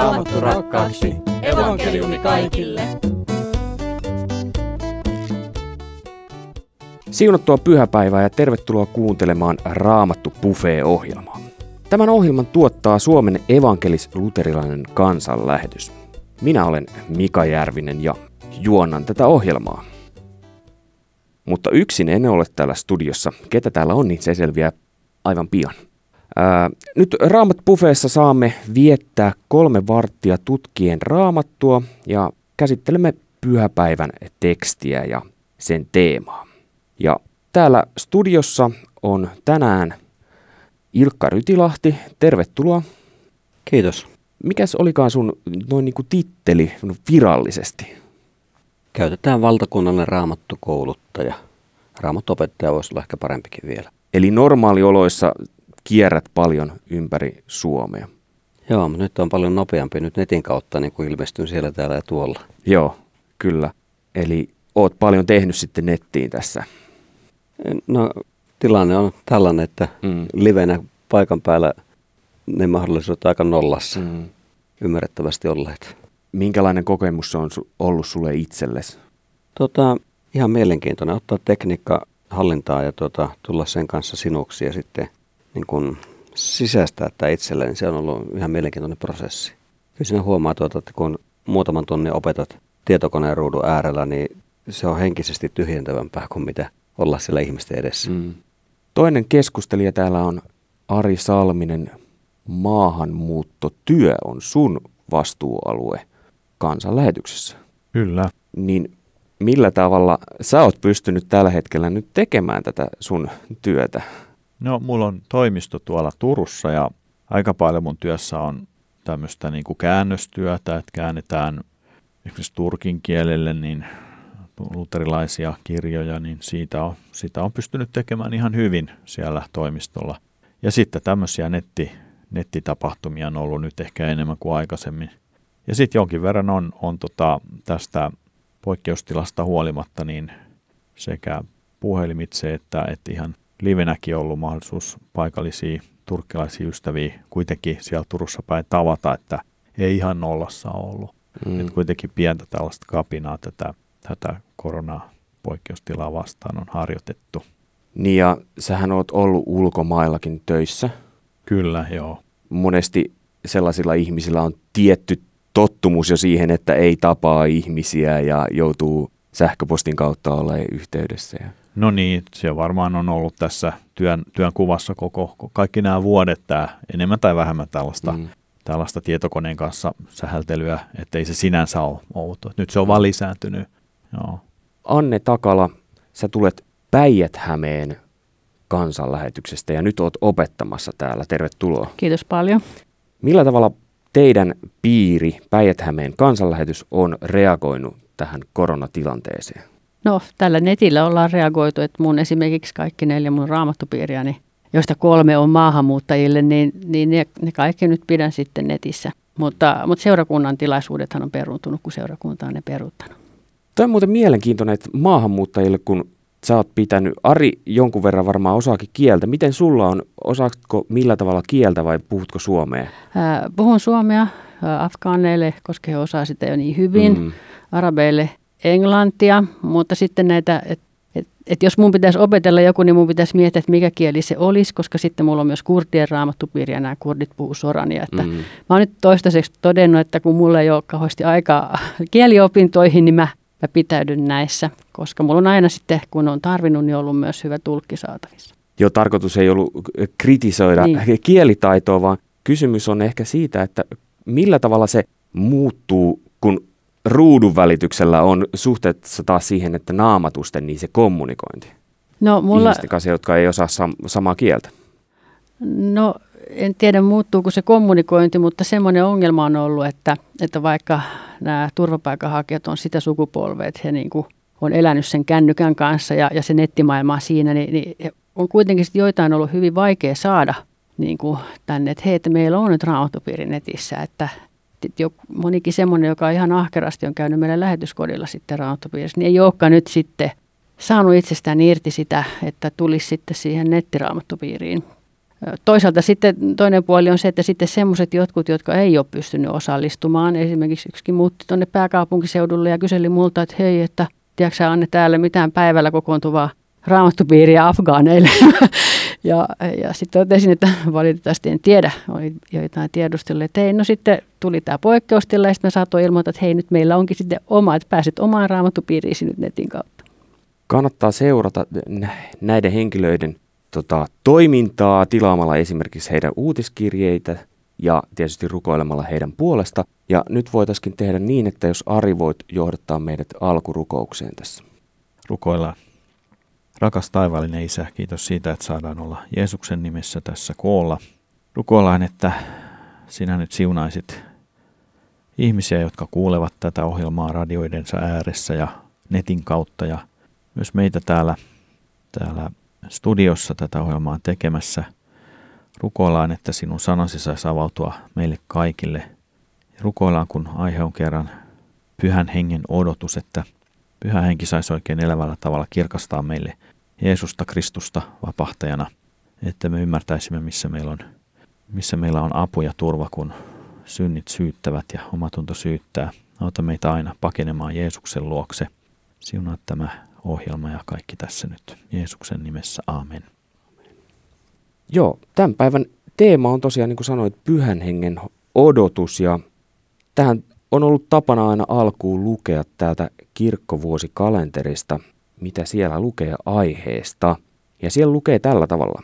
Raamattu rakkaaksi. Evankeliumi kaikille. Siunattua pyhäpäivää ja tervetuloa kuuntelemaan Raamattu Buffet-ohjelmaa. Tämän ohjelman tuottaa Suomen evankelis-luterilainen kansanlähetys. Minä olen Mika Järvinen ja juonnan tätä ohjelmaa. Mutta yksin en ole täällä studiossa. Ketä täällä on, niin se selviää aivan pian. Ää, nyt Raamat Buffeessa saamme viettää kolme varttia tutkien raamattua ja käsittelemme pyhäpäivän tekstiä ja sen teemaa. Ja täällä studiossa on tänään Ilkka Rytilahti. Tervetuloa. Kiitos. Mikäs olikaan sun noin niin kuin titteli virallisesti? Käytetään valtakunnallinen raamattukouluttaja. Raamattuopettaja voisi olla ehkä parempikin vielä. Eli normaalioloissa kierrät paljon ympäri Suomea. Joo, mutta nyt on paljon nopeampi nyt netin kautta, niin kuin ilmestyn siellä, täällä ja tuolla. Joo, kyllä. Eli oot paljon tehnyt sitten nettiin tässä. No, tilanne on tällainen, että mm. livenä paikan päällä ne mahdollisuudet aika nollassa mm. ymmärrettävästi olleet. Minkälainen kokemus se on ollut sulle itsellesi? Tota, ihan mielenkiintoinen ottaa tekniikka hallintaa ja tuota, tulla sen kanssa sinuksi ja sitten niin kun sisäistää tämä itselleen, niin se on ollut ihan mielenkiintoinen prosessi. Kyllä siinä huomaa, tuota, että kun muutaman tunnin opetat tietokoneen ruudun äärellä, niin se on henkisesti tyhjentävämpää kuin mitä olla siellä ihmisten edessä. Mm. Toinen keskustelija täällä on Ari Salminen. Maahanmuuttotyö on sun vastuualue kansanlähetyksessä. Kyllä. Niin millä tavalla sä oot pystynyt tällä hetkellä nyt tekemään tätä sun työtä? No, mulla on toimisto tuolla Turussa ja aika paljon mun työssä on tämmöistä niin kuin käännöstyötä, että käännetään esimerkiksi turkin kielelle niin luterilaisia kirjoja, niin siitä on, sitä on pystynyt tekemään ihan hyvin siellä toimistolla. Ja sitten tämmöisiä netti, nettitapahtumia on ollut nyt ehkä enemmän kuin aikaisemmin. Ja sitten jonkin verran on, on tota, tästä poikkeustilasta huolimatta niin sekä puhelimitse että, että ihan livenäkin ollut mahdollisuus paikallisia turkkilaisia ystäviä kuitenkin siellä Turussa päin tavata, että ei ihan nollassa ollut. Mm. Että kuitenkin pientä tällaista kapinaa tätä, tätä koronapoikkeustilaa vastaan on harjoitettu. Niin ja sähän oot ollut ulkomaillakin töissä. Kyllä, joo. Monesti sellaisilla ihmisillä on tietty tottumus jo siihen, että ei tapaa ihmisiä ja joutuu sähköpostin kautta olemaan yhteydessä. No niin, se varmaan on ollut tässä työn, työn kuvassa koko, kaikki nämä vuodet tämä enemmän tai vähemmän tällaista, mm. tällaista tietokoneen kanssa sähältelyä, ettei se sinänsä ole ollut. Nyt se on vaan lisääntynyt. Joo. Anne Takala, sä tulet Päijät-Hämeen kansanlähetyksestä ja nyt oot opettamassa täällä. Tervetuloa. Kiitos paljon. Millä tavalla teidän piiri, Päijät-Hämeen kansanlähetys, on reagoinut tähän koronatilanteeseen? No, tällä netillä ollaan reagoitu, että mun esimerkiksi kaikki neljä mun raamattupiiriäni, joista kolme on maahanmuuttajille, niin, niin ne, ne kaikki nyt pidän sitten netissä. Mutta, mutta seurakunnan tilaisuudethan on peruuntunut, kun seurakunta on ne peruuttanut. Tämä on muuten mielenkiintoinen, että maahanmuuttajille, kun sä oot pitänyt, Ari jonkun verran varmaan osaakin kieltä. Miten sulla on, osaatko millä tavalla kieltä vai puhutko suomea? Ää, puhun suomea afgaaneille, koska he osaa sitä jo niin hyvin. Mm. Arabeille englantia, mutta sitten näitä, että et, et jos mun pitäisi opetella joku, niin mun pitäisi miettiä, että mikä kieli se olisi, koska sitten mulla on myös kurdien raamattupiiri ja nämä kurdit puhuu sorania. Että mm. Mä oon nyt toistaiseksi todennut, että kun mulla ei ole kauheasti aikaa kieliopintoihin, niin mä, mä pitäydyn näissä, koska mulla on aina sitten, kun on tarvinnut, niin ollut myös hyvä tulkki saatavissa. Joo, tarkoitus ei ollut kritisoida niin. kielitaitoa, vaan kysymys on ehkä siitä, että millä tavalla se muuttuu, kun ruudun välityksellä on suhteessa taas siihen, että naamatusten niin se kommunikointi? No, mulla... Ihmisten kanssa, jotka ei osaa sam- samaa kieltä. No en tiedä muuttuuko se kommunikointi, mutta semmoinen ongelma on ollut, että, että vaikka nämä turvapaikanhakijat on sitä sukupolvea, että he niin kuin on elänyt sen kännykän kanssa ja, ja se nettimaailma siinä, niin, niin on kuitenkin joitain ollut hyvin vaikea saada niin kuin tänne, että hei, että meillä on nyt raamatupiiri netissä, että, jo, monikin semmoinen, joka ihan ahkerasti on käynyt meidän lähetyskodilla sitten raamattopiirissä, niin ei olekaan nyt sitten saanut itsestään irti sitä, että tulisi sitten siihen nettiraamattopiiriin. Toisaalta sitten toinen puoli on se, että sitten semmoiset jotkut, jotka ei ole pystynyt osallistumaan, esimerkiksi yksikin muutti tuonne pääkaupunkiseudulle ja kyseli multa, että hei, että tiedätkö Anne täällä mitään päivällä kokoontuvaa raamattupiiriä afgaaneille. ja, ja sitten totesin, että valitettavasti en tiedä, oli jotain tiedustella, että hei, no sitten tuli tämä poikkeustila ja sitten mä saatoin ilmoittaa, että hei, nyt meillä onkin sitten oma, että pääset omaan raamattupiiriisi nyt netin kautta. Kannattaa seurata näiden henkilöiden tota, toimintaa tilaamalla esimerkiksi heidän uutiskirjeitä ja tietysti rukoilemalla heidän puolesta. Ja nyt voitaisiin tehdä niin, että jos Ari voit johdattaa meidät alkurukoukseen tässä. Rukoillaan. Rakas taivaallinen Isä, kiitos siitä, että saadaan olla Jeesuksen nimessä tässä koolla. Rukoillaan, että sinä nyt siunaisit ihmisiä, jotka kuulevat tätä ohjelmaa radioidensa ääressä ja netin kautta ja myös meitä täällä, täällä studiossa tätä ohjelmaa tekemässä. Rukoillaan, että sinun sanasi saisi avautua meille kaikille. Rukoillaan, kun aihe on kerran pyhän hengen odotus, että pyhä henki saisi oikein elävällä tavalla kirkastaa meille Jeesusta Kristusta vapahtajana, että me ymmärtäisimme, missä meillä on, missä meillä on apu ja turva, kun synnit syyttävät ja omatunto syyttää. Auta meitä aina pakenemaan Jeesuksen luokse. Siunaa tämä ohjelma ja kaikki tässä nyt. Jeesuksen nimessä, amen. Joo, tämän päivän teema on tosiaan, niin kuin sanoit, pyhän hengen odotus ja tähän on ollut tapana aina alkuun lukea täältä kirkkovuosikalenterista, mitä siellä lukee aiheesta. Ja siellä lukee tällä tavalla.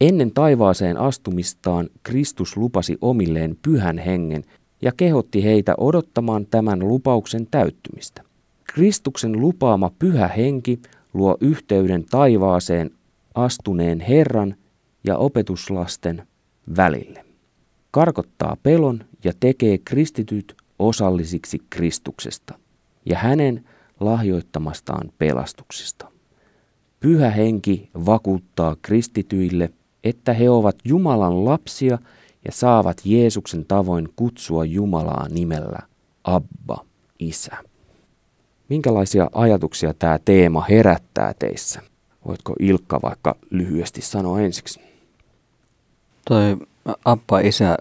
Ennen taivaaseen astumistaan Kristus lupasi omilleen pyhän hengen ja kehotti heitä odottamaan tämän lupauksen täyttymistä. Kristuksen lupaama pyhä henki luo yhteyden taivaaseen astuneen Herran ja opetuslasten välille. Karkottaa pelon ja tekee kristityt osallisiksi Kristuksesta ja hänen lahjoittamastaan pelastuksesta. Pyhä henki vakuuttaa kristityille, että he ovat Jumalan lapsia ja saavat Jeesuksen tavoin kutsua Jumalaa nimellä Abba, Isä. Minkälaisia ajatuksia tämä teema herättää teissä? Voitko Ilkka vaikka lyhyesti sanoa ensiksi? Toi Abba Isä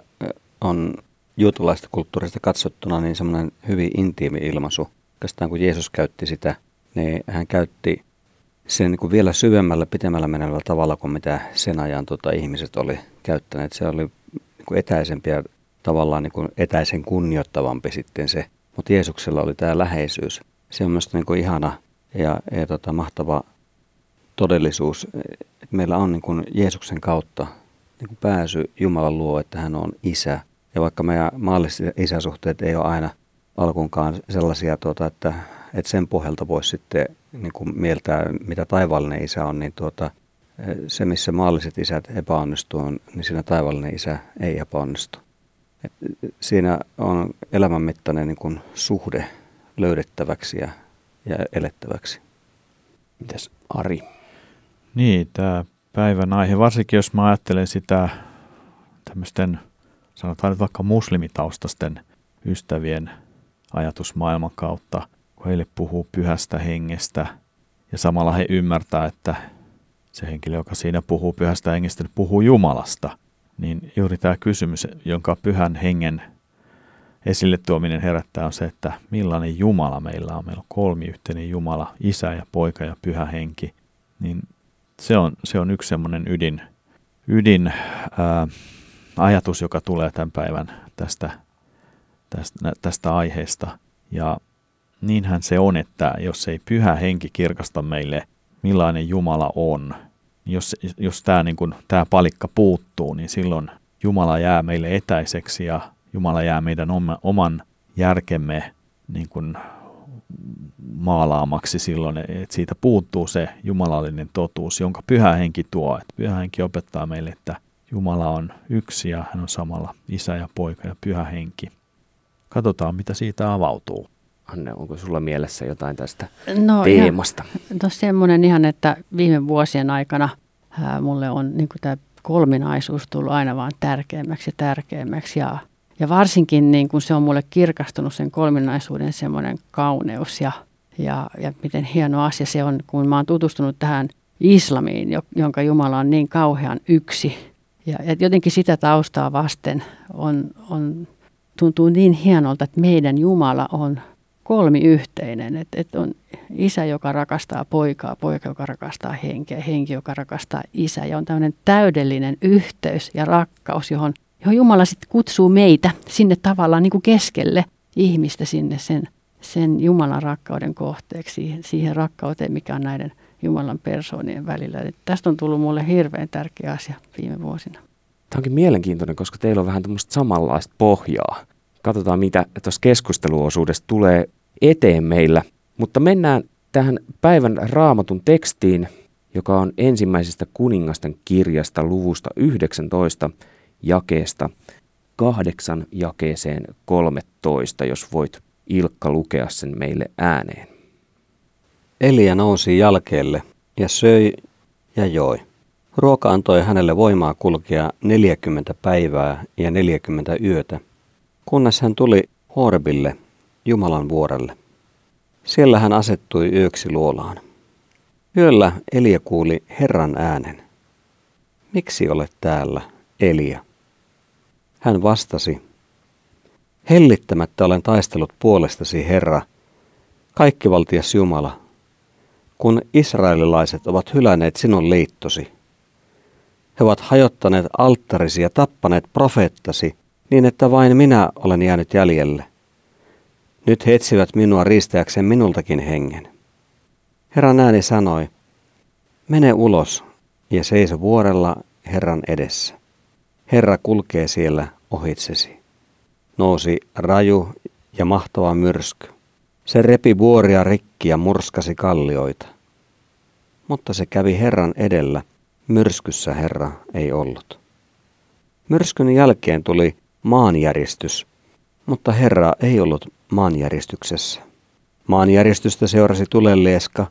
on juutalaista kulttuurista katsottuna niin semmoinen hyvin intiimi ilmaisu. Oikeastaan kun Jeesus käytti sitä, niin hän käytti sen niin kuin vielä syvemmällä, pitemmällä menevällä tavalla kuin mitä sen ajan tota, ihmiset oli käyttäneet. Se oli niin kuin etäisempiä, tavallaan niin kuin etäisen kunnioittavampi sitten se. Mutta Jeesuksella oli tämä läheisyys. Se on myös niin kuin ihana ja, ja tota, mahtava todellisuus, meillä on niin kuin Jeesuksen kautta niin kuin pääsy Jumalan luo, että hän on isä. Ja vaikka meidän maalliset isäsuhteet ei ole aina alkuunkaan sellaisia, tuota, että, että sen pohjalta voisi sitten niin kuin mieltää, mitä taivaallinen isä on, niin tuota, se, missä maalliset isät epäonnistuu, niin siinä taivaallinen isä ei epäonnistu. Et siinä on elämänmittainen niin kuin suhde löydettäväksi ja, ja elettäväksi. Mitäs Ari? Niin, tämä päivän aihe, varsinkin jos mä ajattelen sitä tämmöisten, sanotaan nyt vaikka muslimitaustasten ystävien ajatusmaailman kautta, kun heille puhuu pyhästä hengestä ja samalla he ymmärtää, että se henkilö, joka siinä puhuu pyhästä hengestä, puhuu Jumalasta, niin juuri tämä kysymys, jonka pyhän hengen esille tuominen herättää on se, että millainen Jumala meillä on. Meillä on kolmiyhteinen Jumala, Isä ja Poika ja Pyhä Henki. Niin se on, se on yksi semmoinen ydin, ydin ää, ajatus, joka tulee tämän päivän tästä, tästä, tästä aiheesta. Ja niinhän se on, että jos ei Pyhä Henki kirkasta meille, millainen Jumala on, niin jos, jos tämä niin tämä palikka puuttuu, niin silloin Jumala jää meille etäiseksi ja Jumala jää meidän oman järkemme niin kuin maalaamaksi silloin, että siitä puuttuu se jumalallinen totuus, jonka pyhä henki tuo. Että pyhä henki opettaa meille, että Jumala on yksi ja hän on samalla isä ja poika ja pyhä henki. Katsotaan, mitä siitä avautuu. Anne, onko sulla mielessä jotain tästä no, teemasta? Ihan, no semmoinen ihan, että viime vuosien aikana ää, mulle on niin tämä kolminaisuus tullut aina vaan tärkeämmäksi ja tärkeämmäksi ja ja varsinkin niin kun se on mulle kirkastunut sen kolminaisuuden semmoinen kauneus ja, ja, ja miten hieno asia se on, kun mä oon tutustunut tähän islamiin, jonka Jumala on niin kauhean yksi Ja, ja jotenkin sitä taustaa vasten on, on, tuntuu niin hienolta, että meidän Jumala on kolmiyhteinen. Että et on isä, joka rakastaa poikaa, poika, joka rakastaa henkeä, henki, joka rakastaa isä. Ja on tämmöinen täydellinen yhteys ja rakkaus, johon, johon Jumala sitten kutsuu meitä sinne tavallaan niin kuin keskelle ihmistä sinne sen, sen Jumalan rakkauden kohteeksi, siihen, siihen rakkauteen, mikä on näiden Jumalan persoonien välillä. Et tästä on tullut mulle hirveän tärkeä asia viime vuosina. Tämä onkin mielenkiintoinen, koska teillä on vähän tämmöistä samanlaista pohjaa. Katsotaan, mitä tuossa keskusteluosuudessa tulee eteen meillä. Mutta mennään tähän päivän raamatun tekstiin, joka on ensimmäisestä kuningasten kirjasta luvusta 19 jakeesta kahdeksan jakeeseen 13, jos voit Ilkka lukea sen meille ääneen. Elia nousi jalkeelle ja söi ja joi. Ruoka antoi hänelle voimaa kulkea 40 päivää ja 40 yötä, kunnes hän tuli Horbille, Jumalan vuorelle. Siellä hän asettui yöksi luolaan. Yöllä Elia kuuli Herran äänen. Miksi olet täällä, Elia? Hän vastasi, Hellittämättä olen taistellut puolestasi, Herra, kaikkivaltias Jumala, kun israelilaiset ovat hylänneet sinun liittosi. He ovat hajottaneet alttarisi ja tappaneet profeettasi, niin että vain minä olen jäänyt jäljelle. Nyt he etsivät minua riistäjäkseen minultakin hengen. Herran ääni sanoi, mene ulos ja seiso vuorella Herran edessä. Herra kulkee siellä ohitsesi. Nousi raju ja mahtava myrsky. Se repi vuoria rikki ja murskasi kallioita. Mutta se kävi Herran edellä, myrskyssä Herra ei ollut. Myrskyn jälkeen tuli maanjäristys, mutta Herra ei ollut maanjäristyksessä. Maanjäristystä seurasi tulelieska,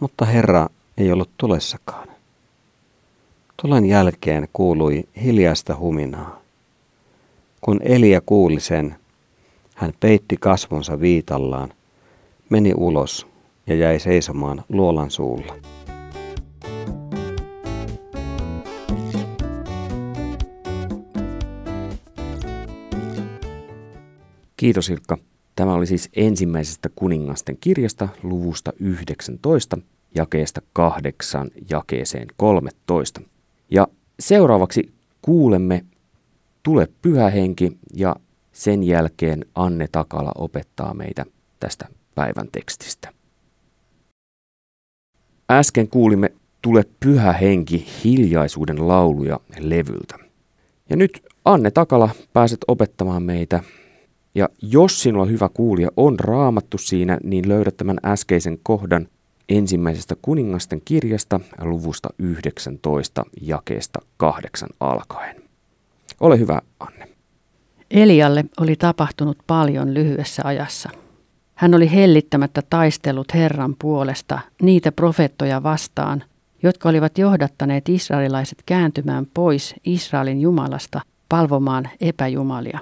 mutta Herra ei ollut tulessakaan. Tulen jälkeen kuului hiljaista huminaa. Kun Elia kuuli sen, hän peitti kasvonsa viitallaan, meni ulos ja jäi seisomaan luolan suulla. Kiitos Ilkka. Tämä oli siis ensimmäisestä kuningasten kirjasta luvusta 19, jakeesta 8 jakeeseen 13. Ja seuraavaksi kuulemme Tule pyhä henki ja sen jälkeen Anne Takala opettaa meitä tästä päivän tekstistä. Äsken kuulimme Tule pyhä henki hiljaisuuden lauluja levyltä. Ja nyt Anne Takala pääset opettamaan meitä. Ja jos sinulla hyvä kuulija on raamattu siinä, niin löydät tämän äskeisen kohdan ensimmäisestä kuningasten kirjasta luvusta 19 jakeesta 8 alkaen. Ole hyvä, Anne. Elialle oli tapahtunut paljon lyhyessä ajassa. Hän oli hellittämättä taistellut Herran puolesta niitä profeettoja vastaan, jotka olivat johdattaneet israelilaiset kääntymään pois Israelin Jumalasta palvomaan epäjumalia.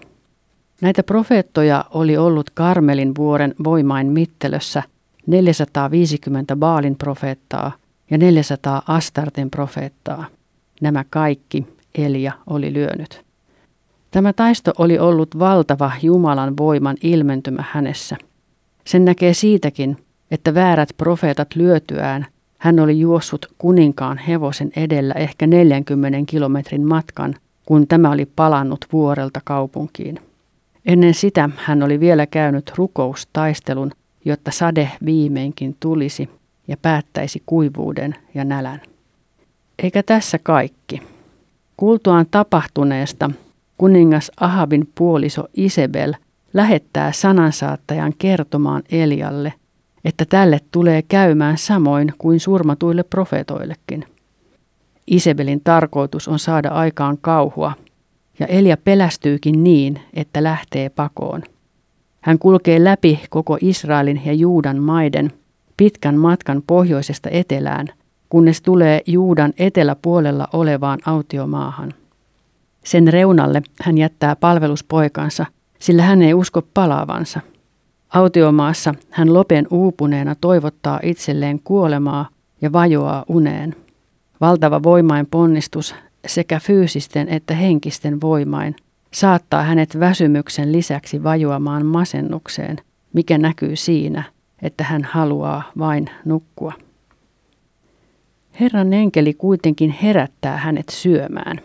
Näitä profeettoja oli ollut Karmelin vuoren voimain mittelössä 450 Baalin profeettaa ja 400 Astarten profeettaa. Nämä kaikki Elia oli lyönyt. Tämä taisto oli ollut valtava Jumalan voiman ilmentymä hänessä. Sen näkee siitäkin, että väärät profeetat lyötyään hän oli juossut kuninkaan hevosen edellä ehkä 40 kilometrin matkan, kun tämä oli palannut vuorelta kaupunkiin. Ennen sitä hän oli vielä käynyt rukoustaistelun, jotta sade viimeinkin tulisi ja päättäisi kuivuuden ja nälän. Eikä tässä kaikki. Kuultuaan tapahtuneesta kuningas Ahabin puoliso Isabel lähettää sanansaattajan kertomaan Elialle, että tälle tulee käymään samoin kuin surmatuille profeetoillekin. Isabelin tarkoitus on saada aikaan kauhua, ja Elia pelästyykin niin, että lähtee pakoon. Hän kulkee läpi koko Israelin ja Juudan maiden pitkän matkan pohjoisesta etelään, kunnes tulee Juudan eteläpuolella olevaan autiomaahan. Sen reunalle hän jättää palveluspoikansa, sillä hän ei usko palaavansa. Autiomaassa hän lopen uupuneena toivottaa itselleen kuolemaa ja vajoaa uneen. Valtava voimain ponnistus sekä fyysisten että henkisten voimain saattaa hänet väsymyksen lisäksi vajuamaan masennukseen, mikä näkyy siinä, että hän haluaa vain nukkua. Herran enkeli kuitenkin herättää hänet syömään,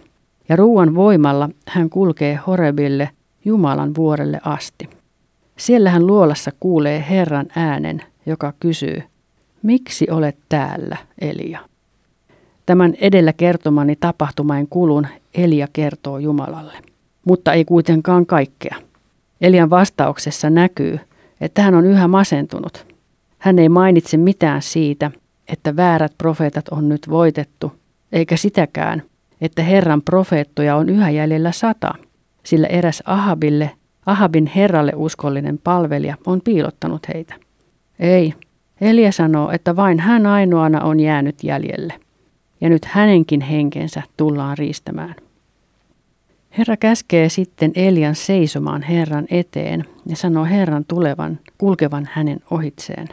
ja ruuan voimalla hän kulkee Horebille Jumalan vuorelle asti. Siellä hän luolassa kuulee Herran äänen, joka kysyy, miksi olet täällä, Elia? Tämän edellä kertomani tapahtumain kulun Elia kertoo Jumalalle, mutta ei kuitenkaan kaikkea. Elian vastauksessa näkyy, että hän on yhä masentunut. Hän ei mainitse mitään siitä, että väärät profeetat on nyt voitettu, eikä sitäkään, että Herran profeettoja on yhä jäljellä sata, sillä eräs Ahabille, Ahabin Herralle uskollinen palvelija on piilottanut heitä. Ei, Elia sanoo, että vain hän ainoana on jäänyt jäljelle, ja nyt hänenkin henkensä tullaan riistämään. Herra käskee sitten Elian seisomaan Herran eteen ja sanoo Herran tulevan, kulkevan hänen ohitseen.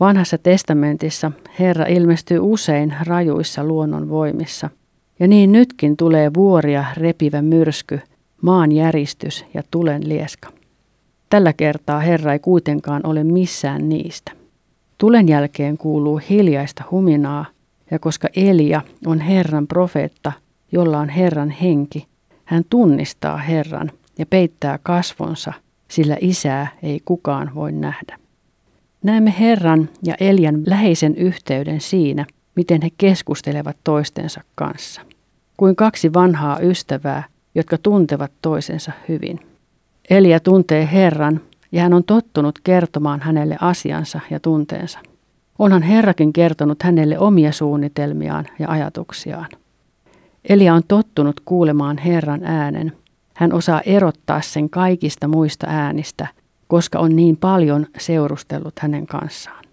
Vanhassa testamentissa Herra ilmestyy usein rajuissa luonnonvoimissa, ja niin nytkin tulee vuoria repivä myrsky, maan järistys ja tulen lieska. Tällä kertaa Herra ei kuitenkaan ole missään niistä. Tulen jälkeen kuuluu hiljaista huminaa, ja koska Elia on Herran profeetta, jolla on Herran henki, hän tunnistaa Herran ja peittää kasvonsa, sillä isää ei kukaan voi nähdä. Näemme Herran ja Elian läheisen yhteyden siinä, miten he keskustelevat toistensa kanssa. Kuin kaksi vanhaa ystävää, jotka tuntevat toisensa hyvin. Elia tuntee Herran ja hän on tottunut kertomaan hänelle asiansa ja tunteensa. Onhan Herrakin kertonut hänelle omia suunnitelmiaan ja ajatuksiaan. Elia on tottunut kuulemaan Herran äänen. Hän osaa erottaa sen kaikista muista äänistä, koska on niin paljon seurustellut hänen kanssaan.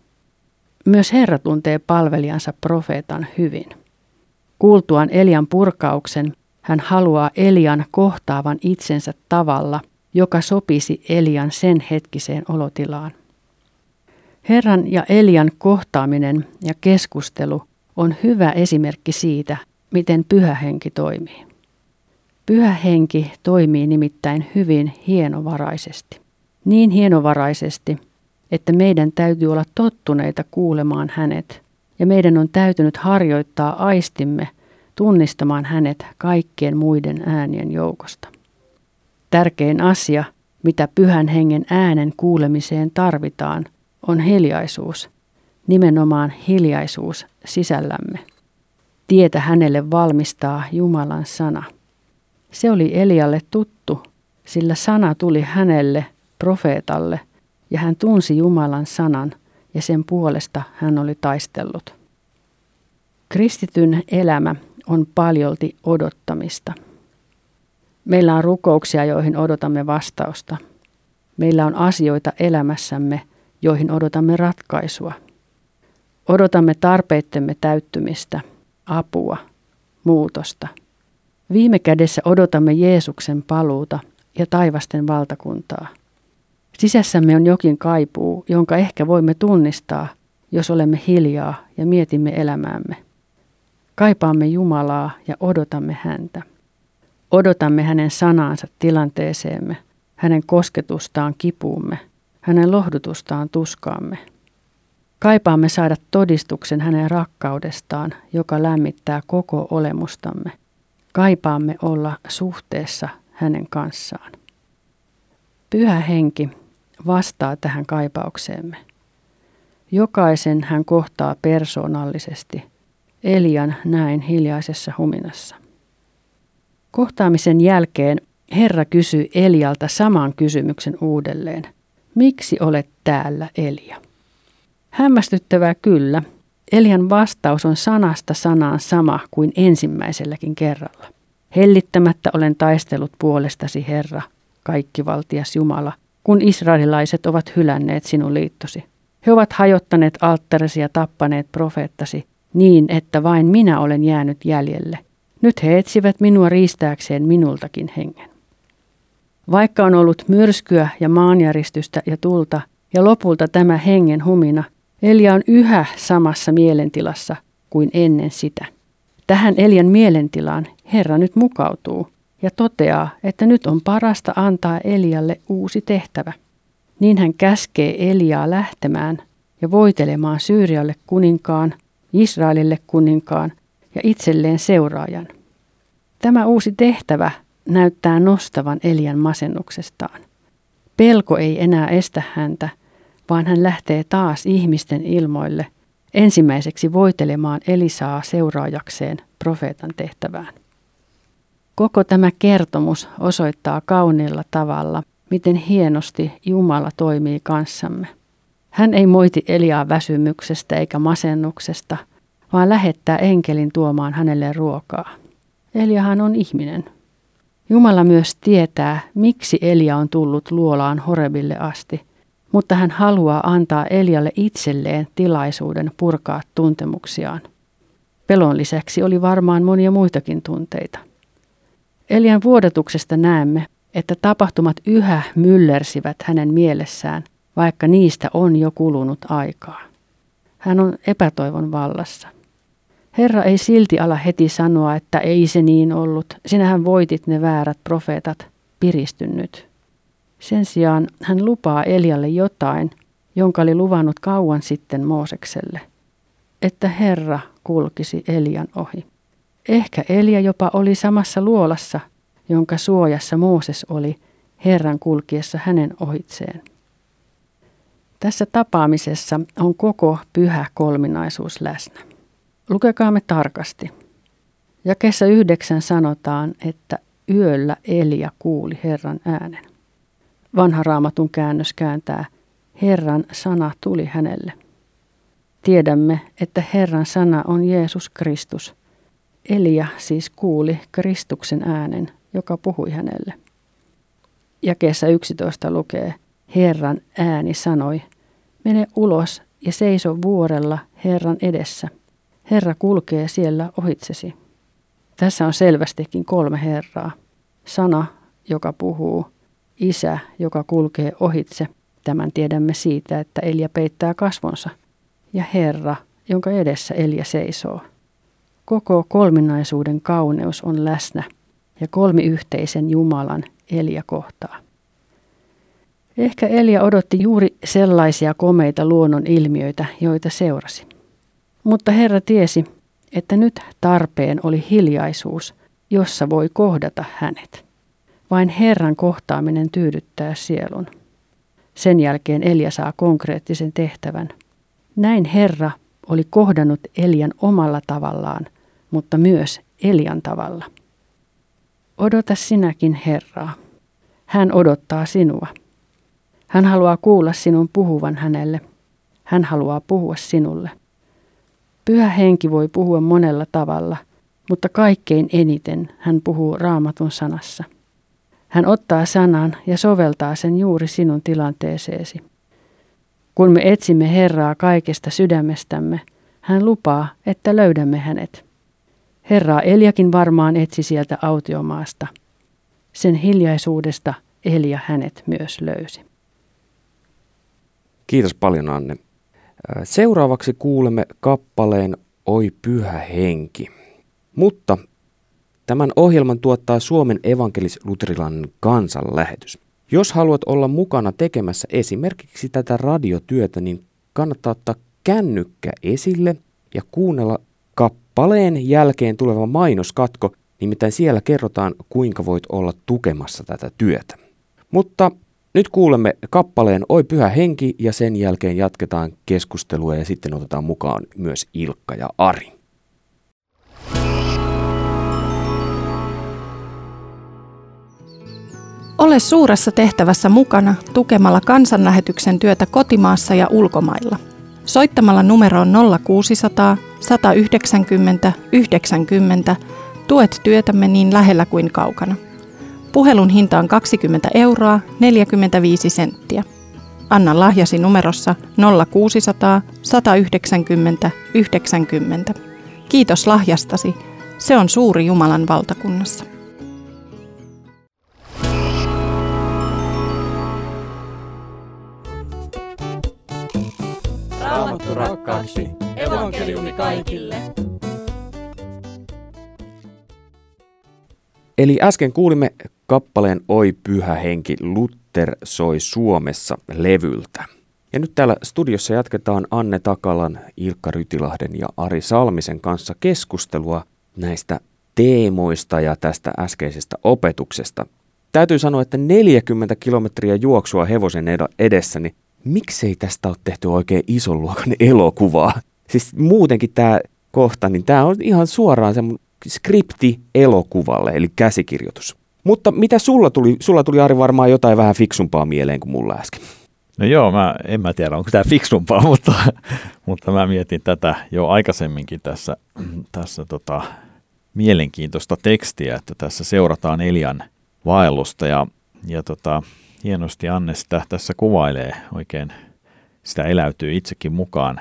Myös Herra tuntee palvelijansa profeetan hyvin. Kuultuaan Elian purkauksen, hän haluaa Elian kohtaavan itsensä tavalla, joka sopisi Elian sen hetkiseen olotilaan. Herran ja Elian kohtaaminen ja keskustelu on hyvä esimerkki siitä, miten pyhä henki toimii. Pyhä henki toimii nimittäin hyvin hienovaraisesti. Niin hienovaraisesti, että meidän täytyy olla tottuneita kuulemaan hänet, ja meidän on täytynyt harjoittaa aistimme tunnistamaan hänet kaikkien muiden äänien joukosta. Tärkein asia, mitä pyhän hengen äänen kuulemiseen tarvitaan, on hiljaisuus, nimenomaan hiljaisuus sisällämme. Tietä hänelle valmistaa Jumalan sana. Se oli Elialle tuttu, sillä sana tuli hänelle, profeetalle, ja hän tunsi Jumalan sanan, ja sen puolesta hän oli taistellut. Kristityn elämä on paljolti odottamista. Meillä on rukouksia, joihin odotamme vastausta. Meillä on asioita elämässämme, joihin odotamme ratkaisua. Odotamme tarpeittemme täyttymistä, apua, muutosta. Viime kädessä odotamme Jeesuksen paluuta ja taivasten valtakuntaa. Sisässämme on jokin kaipuu, jonka ehkä voimme tunnistaa, jos olemme hiljaa ja mietimme elämäämme. Kaipaamme Jumalaa ja odotamme häntä. Odotamme hänen sanaansa tilanteeseemme, hänen kosketustaan kipuumme, hänen lohdutustaan tuskaamme. Kaipaamme saada todistuksen hänen rakkaudestaan, joka lämmittää koko olemustamme. Kaipaamme olla suhteessa hänen kanssaan. Pyhä henki vastaa tähän kaipaukseemme. Jokaisen hän kohtaa persoonallisesti, Elian näin hiljaisessa huminassa. Kohtaamisen jälkeen Herra kysyi Elialta saman kysymyksen uudelleen. Miksi olet täällä, Elia? Hämmästyttävää kyllä. Elian vastaus on sanasta sanaan sama kuin ensimmäiselläkin kerralla. Hellittämättä olen taistellut puolestasi, Herra, kaikkivaltias Jumala, kun israelilaiset ovat hylänneet sinun liittosi. He ovat hajottaneet alttaresi ja tappaneet profeettasi niin, että vain minä olen jäänyt jäljelle. Nyt he etsivät minua riistääkseen minultakin hengen. Vaikka on ollut myrskyä ja maanjäristystä ja tulta, ja lopulta tämä hengen humina, Elia on yhä samassa mielentilassa kuin ennen sitä. Tähän Elian mielentilaan Herra nyt mukautuu ja toteaa, että nyt on parasta antaa Elialle uusi tehtävä. Niin hän käskee Eliaa lähtemään ja voitelemaan Syyrialle kuninkaan, Israelille kuninkaan ja itselleen seuraajan. Tämä uusi tehtävä näyttää nostavan Elian masennuksestaan. Pelko ei enää estä häntä, vaan hän lähtee taas ihmisten ilmoille ensimmäiseksi voitelemaan Elisaa seuraajakseen profeetan tehtävään. Koko tämä kertomus osoittaa kauniilla tavalla, miten hienosti Jumala toimii kanssamme. Hän ei moiti Eliaa väsymyksestä eikä masennuksesta, vaan lähettää enkelin tuomaan hänelle ruokaa. Eliahan on ihminen. Jumala myös tietää, miksi Elia on tullut luolaan Horebille asti, mutta hän haluaa antaa Elialle itselleen tilaisuuden purkaa tuntemuksiaan. Pelon lisäksi oli varmaan monia muitakin tunteita. Elian vuodatuksesta näemme, että tapahtumat yhä myllersivät hänen mielessään, vaikka niistä on jo kulunut aikaa. Hän on epätoivon vallassa. Herra ei silti ala heti sanoa, että ei se niin ollut, sinähän voitit ne väärät profeetat, piristy nyt. Sen sijaan hän lupaa Elialle jotain, jonka oli luvannut kauan sitten Moosekselle, että Herra kulkisi Elian ohi. Ehkä Elia jopa oli samassa luolassa, jonka suojassa Mooses oli Herran kulkiessa hänen ohitseen. Tässä tapaamisessa on koko pyhä kolminaisuus läsnä. Lukekaamme tarkasti. Jakessa yhdeksän sanotaan, että yöllä Elia kuuli Herran äänen. Vanha raamatun käännös kääntää, Herran sana tuli hänelle. Tiedämme, että Herran sana on Jeesus Kristus. Elia siis kuuli Kristuksen äänen, joka puhui hänelle. Jakeessa 11 lukee, Herran ääni sanoi, mene ulos ja seiso vuorella Herran edessä. Herra kulkee siellä ohitsesi. Tässä on selvästikin kolme Herraa. Sana, joka puhuu, Isä, joka kulkee ohitse. Tämän tiedämme siitä, että Elia peittää kasvonsa. Ja Herra, jonka edessä Elia seisoo. Koko kolminaisuuden kauneus on läsnä ja kolmiyhteisen Jumalan Elia kohtaa. Ehkä Elia odotti juuri sellaisia komeita luonnon ilmiöitä, joita seurasi. Mutta Herra tiesi, että nyt tarpeen oli hiljaisuus, jossa voi kohdata hänet. Vain Herran kohtaaminen tyydyttää sielun. Sen jälkeen Elia saa konkreettisen tehtävän. Näin Herra oli kohdannut Elian omalla tavallaan, mutta myös Elian tavalla. Odota sinäkin Herraa. Hän odottaa sinua. Hän haluaa kuulla sinun puhuvan hänelle. Hän haluaa puhua sinulle. Pyhä henki voi puhua monella tavalla, mutta kaikkein eniten hän puhuu raamatun sanassa. Hän ottaa sanan ja soveltaa sen juuri sinun tilanteeseesi. Kun me etsimme Herraa kaikesta sydämestämme, hän lupaa, että löydämme hänet. Herraa Eliakin varmaan etsi sieltä autiomaasta. Sen hiljaisuudesta Elia hänet myös löysi. Kiitos paljon Anne. Seuraavaksi kuulemme kappaleen Oi pyhä henki. Mutta tämän ohjelman tuottaa Suomen evankelis-luterilainen kansanlähetys. Jos haluat olla mukana tekemässä esimerkiksi tätä radiotyötä, niin kannattaa ottaa kännykkä esille ja kuunnella kappaleen jälkeen tuleva mainoskatko, nimittäin siellä kerrotaan, kuinka voit olla tukemassa tätä työtä. Mutta nyt kuulemme kappaleen Oi pyhä henki ja sen jälkeen jatketaan keskustelua ja sitten otetaan mukaan myös Ilkka ja Ari. Ole suuressa tehtävässä mukana tukemalla kansanlähetyksen työtä kotimaassa ja ulkomailla. Soittamalla numeroon 0600 190 90 tuet työtämme niin lähellä kuin kaukana. Puhelun hinta on 20 euroa 45 senttiä. Anna lahjasi numerossa 0600 190 90. Kiitos lahjastasi. Se on suuri Jumalan valtakunnassa. Raamattu rakkaaksi. Evankeliumi kaikille. Eli äsken kuulimme kappaleen Oi pyhä henki, Luther soi Suomessa levyltä. Ja nyt täällä studiossa jatketaan Anne Takalan, Ilkka Rytilahden ja Ari Salmisen kanssa keskustelua näistä teemoista ja tästä äskeisestä opetuksesta. Täytyy sanoa, että 40 kilometriä juoksua hevosen edessä, niin miksei tästä ole tehty oikein ison luokan elokuvaa? Siis muutenkin tämä kohta, niin tämä on ihan suoraan semmoinen skripti elokuvalle, eli käsikirjoitus. Mutta mitä sulla tuli? Sulla tuli Ari varmaan jotain vähän fiksumpaa mieleen kuin mulla äsken. No joo, mä, en mä tiedä onko tämä fiksumpaa, mutta, mutta mä mietin tätä jo aikaisemminkin tässä, tässä tota, mielenkiintoista tekstiä, että tässä seurataan Elian vaellusta ja, ja tota, hienosti Anne sitä tässä kuvailee oikein, sitä eläytyy itsekin mukaan.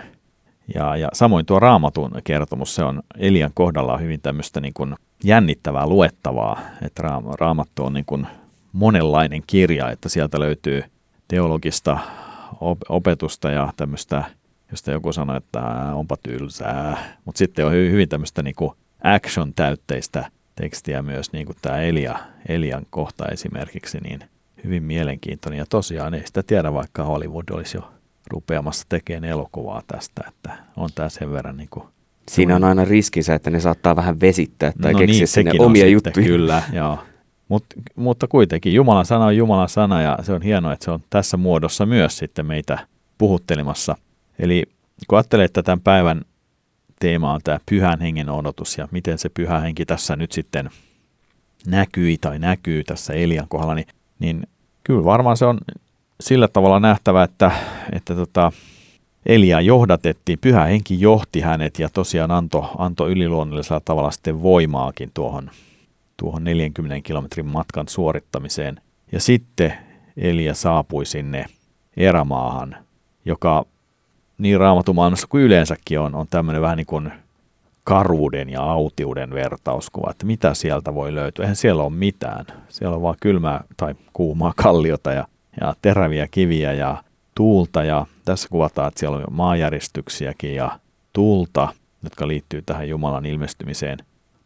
Ja, ja samoin tuo raamatun kertomus, se on Elian kohdalla hyvin tämmöistä niin kuin jännittävää luettavaa, että raamattu on niin kuin monenlainen kirja, että sieltä löytyy teologista opetusta ja tämmöistä, josta joku sanoi, että onpa tylsää, mutta sitten on hyvin tämmöistä niin kuin action-täytteistä tekstiä myös, niin kuin tämä Elia, Elian kohta esimerkiksi, niin hyvin mielenkiintoinen. Ja tosiaan ei sitä tiedä, vaikka Hollywood olisi jo rupeamassa tekemään elokuvaa tästä, että on tämä sen verran niin kuin Siinä on aina riskinsä, että ne saattaa vähän vesittää tai no keksiä niin, sinne omia juttuja. Kyllä, joo. Mut, mutta kuitenkin Jumalan sana on Jumalan sana ja se on hienoa, että se on tässä muodossa myös sitten meitä puhuttelemassa. Eli kun ajattelee, että tämän päivän teema on tämä pyhän hengen odotus ja miten se pyhä henki tässä nyt sitten näkyy tai näkyy tässä Elian kohdalla, niin, niin kyllä varmaan se on sillä tavalla nähtävä, että, että tota, Elia johdatettiin, pyhä henki johti hänet ja tosiaan antoi anto yliluonnollisella tavalla sitten voimaakin tuohon, tuohon 40 kilometrin matkan suorittamiseen. Ja sitten Elia saapui sinne erämaahan, joka niin raamatumaailmassa kuin yleensäkin on, on tämmöinen vähän niin kuin karuuden ja autiuden vertauskuva, että mitä sieltä voi löytyä. Eihän siellä ole mitään. Siellä on vaan kylmää tai kuumaa kalliota ja, ja teräviä kiviä ja tuulta ja tässä kuvataan, että siellä on maanjäristyksiäkin ja tuulta, jotka liittyy tähän Jumalan ilmestymiseen.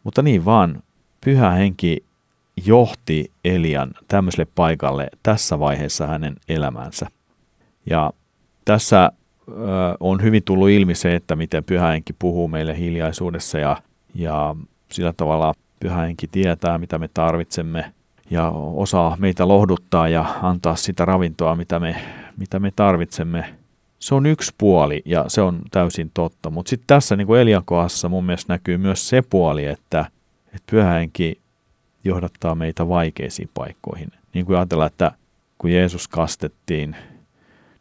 Mutta niin vaan, pyhä henki johti Elian tämmöiselle paikalle tässä vaiheessa hänen elämänsä. Ja tässä ö, on hyvin tullut ilmi se, että miten pyhä henki puhuu meille hiljaisuudessa ja, ja sillä tavalla pyhä henki tietää, mitä me tarvitsemme ja osaa meitä lohduttaa ja antaa sitä ravintoa, mitä me, mitä me tarvitsemme se on yksi puoli ja se on täysin totta. Mutta sitten tässä niin kuin Elian kohdassa mun mielestä näkyy myös se puoli, että, että pyhähenki johdattaa meitä vaikeisiin paikkoihin. Niin kuin ajatellaan, että kun Jeesus kastettiin,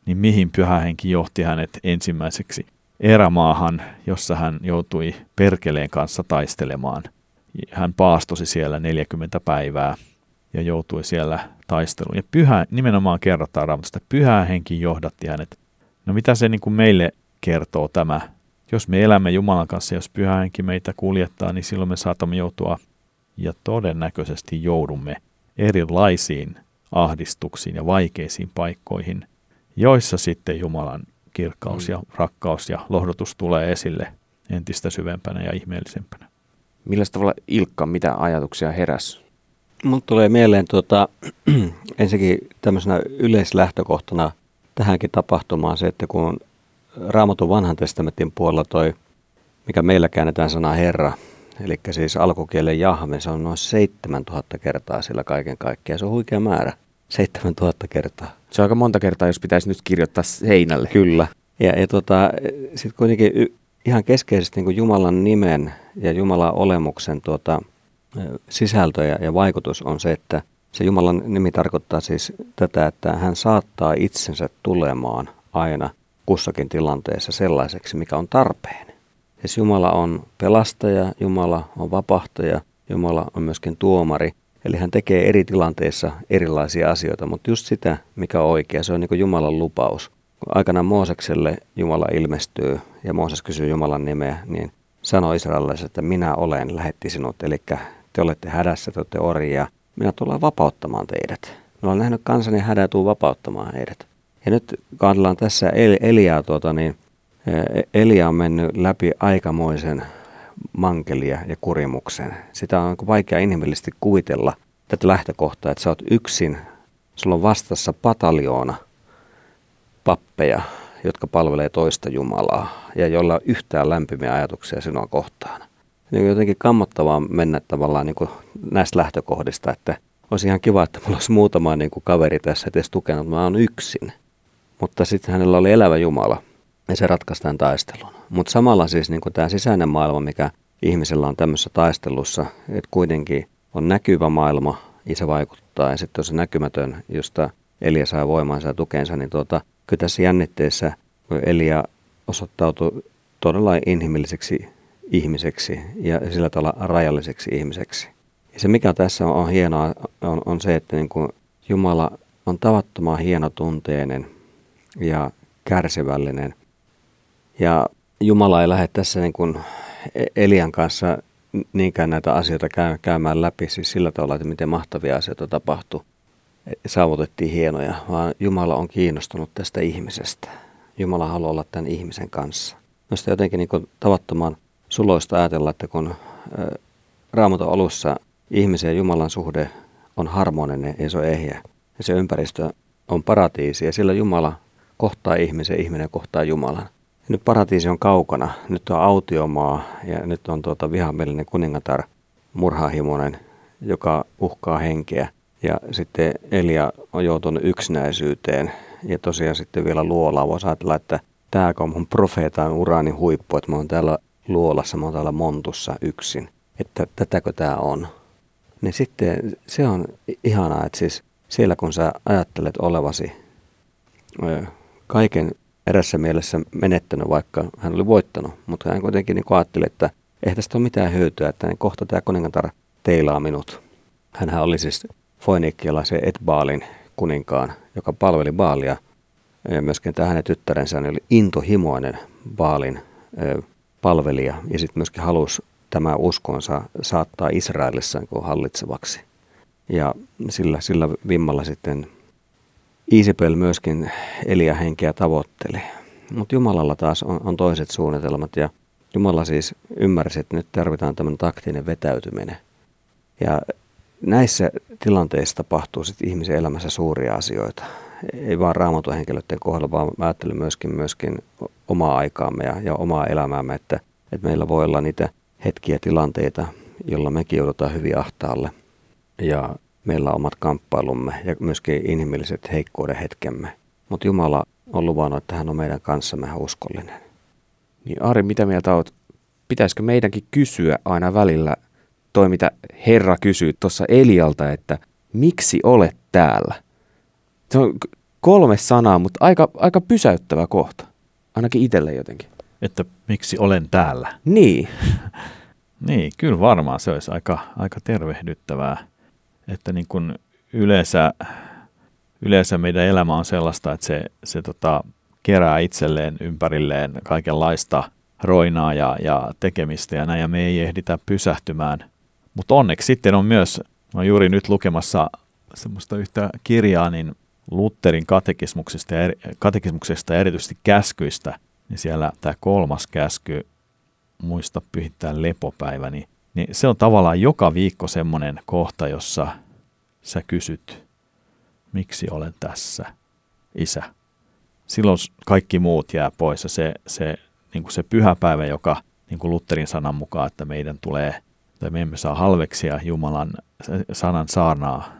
niin mihin pyhähenki johti hänet ensimmäiseksi erämaahan, jossa hän joutui perkeleen kanssa taistelemaan. Hän paastosi siellä 40 päivää ja joutui siellä taisteluun. Ja pyhä, nimenomaan kerrotaan raamatusta, että pyhä henki johdatti hänet No mitä se niin kuin meille kertoo tämä? Jos me elämme Jumalan kanssa, jos pyhä henki meitä kuljettaa, niin silloin me saatamme joutua ja todennäköisesti joudumme erilaisiin ahdistuksiin ja vaikeisiin paikkoihin, joissa sitten Jumalan kirkkaus mm. ja rakkaus ja lohdotus tulee esille entistä syvempänä ja ihmeellisempänä. Millä tavalla Ilkka, mitä ajatuksia heräs? Mulle tulee mieleen tuota, ensinnäkin tämmöisenä yleislähtökohtana tähänkin tapahtumaan se, että kun Raamatun vanhan testamentin puolella toi, mikä meillä käännetään sana Herra, eli siis alkukielen Jahve, se on noin 7000 kertaa sillä kaiken kaikkiaan. Se on huikea määrä, 7000 kertaa. Se on aika monta kertaa, jos pitäisi nyt kirjoittaa seinälle. Kyllä. Ja, ja tota, sitten kuitenkin y, ihan keskeisesti niin Jumalan nimen ja Jumalan olemuksen tuota, sisältö ja, ja vaikutus on se, että se Jumalan nimi tarkoittaa siis tätä, että hän saattaa itsensä tulemaan aina kussakin tilanteessa sellaiseksi, mikä on tarpeen. Siis Jumala on pelastaja, Jumala on vapahtaja, Jumala on myöskin tuomari. Eli hän tekee eri tilanteissa erilaisia asioita, mutta just sitä, mikä on oikea, se on niin Jumalan lupaus. Kun aikanaan Moosekselle Jumala ilmestyy ja Mooses kysyy Jumalan nimeä, niin sanoi Israelille, että minä olen, lähetti sinut. Eli te olette hädässä, te olette orjia, minä tullaan vapauttamaan teidät. Minä olen nähnyt kansani hädä tuu vapauttamaan heidät. Ja nyt katsellaan tässä Eliaa, tuota, niin e, Elia on mennyt läpi aikamoisen mankelia ja kurimuksen. Sitä on vaikea inhimillisesti kuvitella tätä lähtökohtaa, että sä oot yksin, sulla on vastassa pataljoona pappeja, jotka palvelee toista Jumalaa ja jolla on yhtään lämpimiä ajatuksia sinua kohtaan. Niin jotenkin kammottavaa mennä tavallaan niin kuin näistä lähtökohdista, että olisi ihan kiva, että mulla olisi muutama niin kuin kaveri tässä edes tukenut, mä oon yksin. Mutta sitten hänellä oli elävä Jumala ja se ratkaisi tämän taistelun. Mutta samalla siis niin kuin tämä sisäinen maailma, mikä ihmisellä on tämmöisessä taistelussa, että kuitenkin on näkyvä maailma ja se vaikuttaa. Ja sitten on se näkymätön, josta Elia saa voimansa ja tukensa, niin tuota, kyllä tässä jännitteessä Elia osoittautui todella inhimilliseksi ihmiseksi ja sillä tavalla rajalliseksi ihmiseksi. Ja se mikä tässä on, on hienoa on, on se, että niin kuin Jumala on tavattoman hienotunteinen ja kärsivällinen. Ja Jumala ei lähde tässä niin kuin e- Elian kanssa niinkään näitä asioita käymään läpi, siis sillä tavalla, että miten mahtavia asioita tapahtui. Saavutettiin hienoja, vaan Jumala on kiinnostunut tästä ihmisestä. Jumala haluaa olla tämän ihmisen kanssa. Minusta jotenkin niin kuin tavattoman suloista ajatella, että kun Raamaton alussa ihmisen ja Jumalan suhde on harmoninen ja se on ehjä. Ja se ympäristö on paratiisi ja sillä Jumala kohtaa ihmisen, ihminen kohtaa Jumalan. Ja nyt paratiisi on kaukana, nyt on autiomaa ja nyt on tuota vihamielinen kuningatar, murhahimoinen, joka uhkaa henkeä. Ja sitten Elia on joutunut yksinäisyyteen ja tosiaan sitten vielä luolaa. Voisi ajatella, että tämä on mun profeetan uranin huippu, että mä oon täällä luolassa, mä oon täällä montussa yksin. Että tätäkö tämä on? Niin sitten se on ihanaa, että siis siellä kun sä ajattelet olevasi kaiken erässä mielessä menettänyt, vaikka hän oli voittanut, mutta hän kuitenkin niin ajatteli, että ei tästä ole mitään hyötyä, että kohta tämä kuningatar teilaa minut. Hänhän oli siis Foinikialaisen Etbaalin kuninkaan, joka palveli Baalia. Ja myöskin tämä hänen tyttärensä oli intohimoinen Baalin palvelija ja sitten myöskin halusi tämä uskonsa saattaa Israelissa niin hallitsevaksi. Ja sillä, sillä vimmalla sitten Isabel myöskin Elia henkeä tavoitteli. Mutta Jumalalla taas on, on toiset suunnitelmat ja Jumala siis ymmärsi, että nyt tarvitaan tämmöinen taktinen vetäytyminen. Ja näissä tilanteissa tapahtuu sitten ihmisen elämässä suuria asioita. Ei vaan raamatun henkilöiden kohdalla, vaan mä ajattelen myöskin, myöskin omaa aikaamme ja, ja omaa elämäämme, että, että meillä voi olla niitä hetkiä, tilanteita, jolla mekin joudutaan hyvin ahtaalle. Ja meillä on omat kamppailumme ja myöskin inhimilliset heikkouden hetkemme. Mutta Jumala on luvannut, että hän on meidän kanssamme uskollinen. Niin Ari, mitä mieltä olet? Pitäisikö meidänkin kysyä aina välillä toi, mitä Herra kysyy tuossa Elialta, että miksi olet täällä? Se on kolme sanaa, mutta aika, aika pysäyttävä kohta. Ainakin itselle jotenkin. Että miksi olen täällä? Niin. niin, kyllä varmaan se olisi aika, aika tervehdyttävää että niin kuin yleensä, yleensä meidän elämä on sellaista, että se, se tota, kerää itselleen ympärilleen kaikenlaista roinaa ja, ja tekemistä ja näin, ja me ei ehditä pysähtymään. Mutta onneksi sitten on myös, mä juuri nyt lukemassa semmoista yhtä kirjaa, niin Lutherin katekismuksesta ja, katekismuksesta ja erityisesti käskyistä, niin siellä tämä kolmas käsky, muista pyhittää lepopäivä, niin niin se on tavallaan joka viikko semmoinen kohta, jossa sä kysyt, miksi olen tässä, isä. Silloin kaikki muut jää pois ja se, se, niin kuin se pyhäpäivä, joka niin kuin Lutherin sanan mukaan, että meidän tulee, tai me emme saa halveksia Jumalan sanan saarnaa,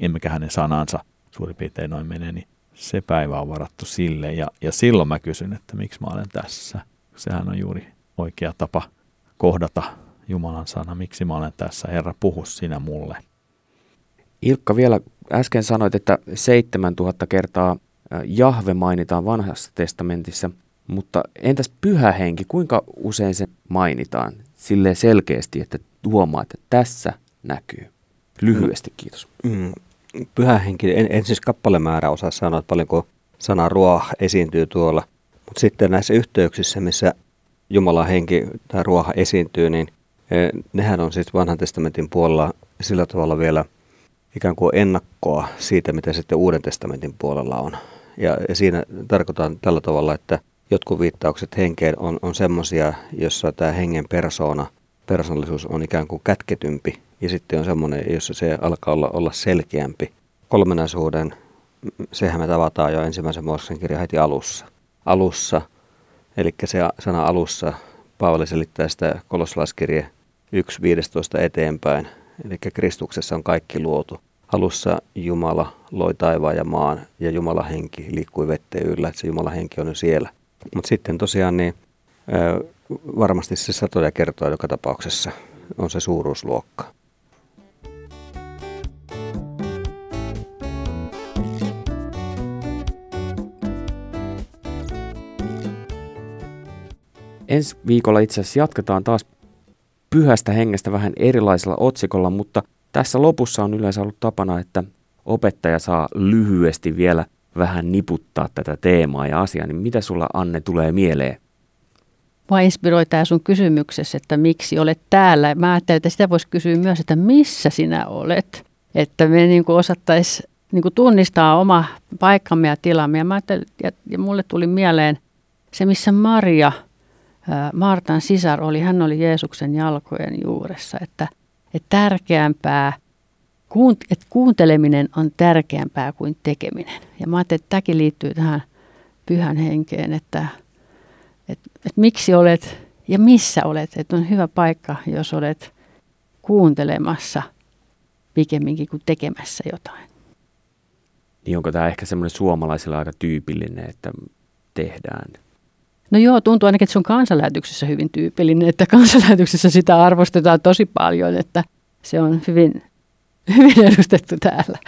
emmekä hänen sanansa suurin piirtein noin menee, niin se päivä on varattu sille. Ja, ja silloin mä kysyn, että miksi mä olen tässä. Sehän on juuri oikea tapa kohdata Jumalan sana, miksi mä olen tässä, Herra, puhu sinä mulle. Ilkka, vielä äsken sanoit, että 7000 kertaa Jahve mainitaan vanhassa testamentissa, mutta entäs pyhä henki, kuinka usein se mainitaan sille selkeästi, että huomaa, että tässä näkyy? Lyhyesti, kiitos. Mm, pyhä henki, en, en siis kappalemäärä osaa sanoa, että paljonko sana ruoh esiintyy tuolla, mutta sitten näissä yhteyksissä, missä Jumalan henki tai ruoha esiintyy, niin nehän on siis vanhan testamentin puolella sillä tavalla vielä ikään kuin ennakkoa siitä, mitä sitten uuden testamentin puolella on. Ja siinä tarkoitan tällä tavalla, että jotkut viittaukset henkeen on, on semmoisia, jossa tämä hengen persoona, persoonallisuus on ikään kuin kätketympi. Ja sitten on semmoinen, jossa se alkaa olla, olla selkeämpi. Kolmenaisuuden, sehän me tavataan jo ensimmäisen Mooseksen kirjan heti alussa. Alussa, eli se sana alussa, Paavali selittää sitä kolossalaiskirje 1.15 eteenpäin. Eli Kristuksessa on kaikki luotu. Alussa Jumala loi taivaan ja maan ja Jumala henki liikkui vetteen yllä, että se Jumala henki on jo siellä. Mutta sitten tosiaan niin varmasti se satoja kertoa joka tapauksessa on se suuruusluokka. Ensi viikolla itse asiassa jatketaan taas pyhästä hengestä vähän erilaisella otsikolla, mutta tässä lopussa on yleensä ollut tapana, että opettaja saa lyhyesti vielä vähän niputtaa tätä teemaa ja asiaa, niin mitä sulla Anne tulee mieleen? Mua inspiroi tämä sun kysymyksessä, että miksi olet täällä. Mä ajattelin, että sitä voisi kysyä myös, että missä sinä olet. Että me niin osattaisiin niin tunnistaa oma paikkamme ja tilamme. Ja, mä ja, ja mulle tuli mieleen se, missä Maria, Martan sisar oli, hän oli Jeesuksen jalkojen juuressa. Että, että tärkeämpää – että kuunteleminen on tärkeämpää kuin tekeminen. Ja mä ajattelin, että tämäkin liittyy tähän pyhän henkeen, että, että, että miksi olet ja missä olet. Että on hyvä paikka, jos olet kuuntelemassa pikemminkin kuin tekemässä jotain. Niin onko tämä ehkä semmoinen suomalaisilla aika tyypillinen, että tehdään No joo, tuntuu ainakin, että se on kansanlähetyksessä hyvin tyypillinen, että kansanlähetyksessä sitä arvostetaan tosi paljon, että se on hyvin hyvin edustettu täällä.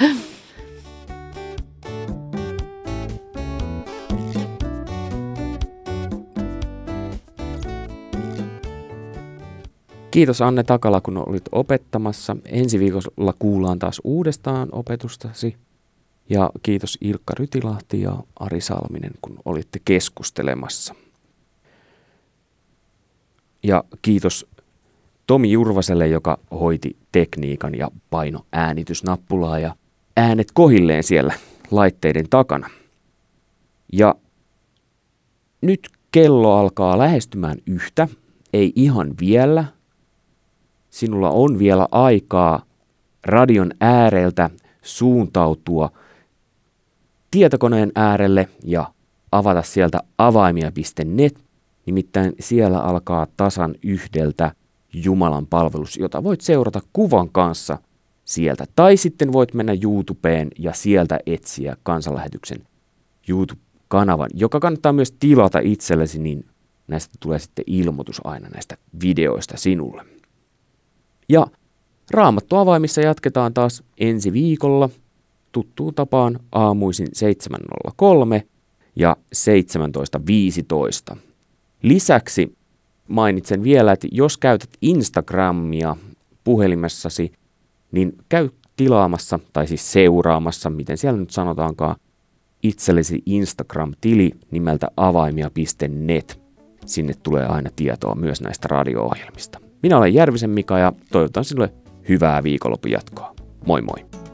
Kiitos Anne Takala, kun olit opettamassa. Ensi viikolla kuullaan taas uudestaan opetustasi. Ja kiitos Ilkka Rytilahti ja Ari Salminen, kun olitte keskustelemassa. Ja kiitos Tomi Jurvaselle, joka hoiti tekniikan ja paino äänitysnappulaa ja äänet kohilleen siellä laitteiden takana. Ja nyt kello alkaa lähestymään yhtä, ei ihan vielä. Sinulla on vielä aikaa radion ääreltä suuntautua tietokoneen äärelle ja avata sieltä avaimia.net. Nimittäin siellä alkaa tasan yhdeltä Jumalan palvelus, jota voit seurata kuvan kanssa sieltä. Tai sitten voit mennä YouTubeen ja sieltä etsiä kansanlähetyksen YouTube-kanavan, joka kannattaa myös tilata itsellesi, niin näistä tulee sitten ilmoitus aina näistä videoista sinulle. Ja Raamattu avaimissa jatketaan taas ensi viikolla tuttuun tapaan aamuisin 7.03 ja 17.15. Lisäksi mainitsen vielä, että jos käytät Instagramia puhelimessasi, niin käy tilaamassa tai siis seuraamassa, miten siellä nyt sanotaankaan, itsellesi Instagram-tili nimeltä avaimia.net. Sinne tulee aina tietoa myös näistä radio-ohjelmista. Minä olen Järvisen Mika ja toivotan sinulle hyvää viikonlopun jatkoa. Moi moi!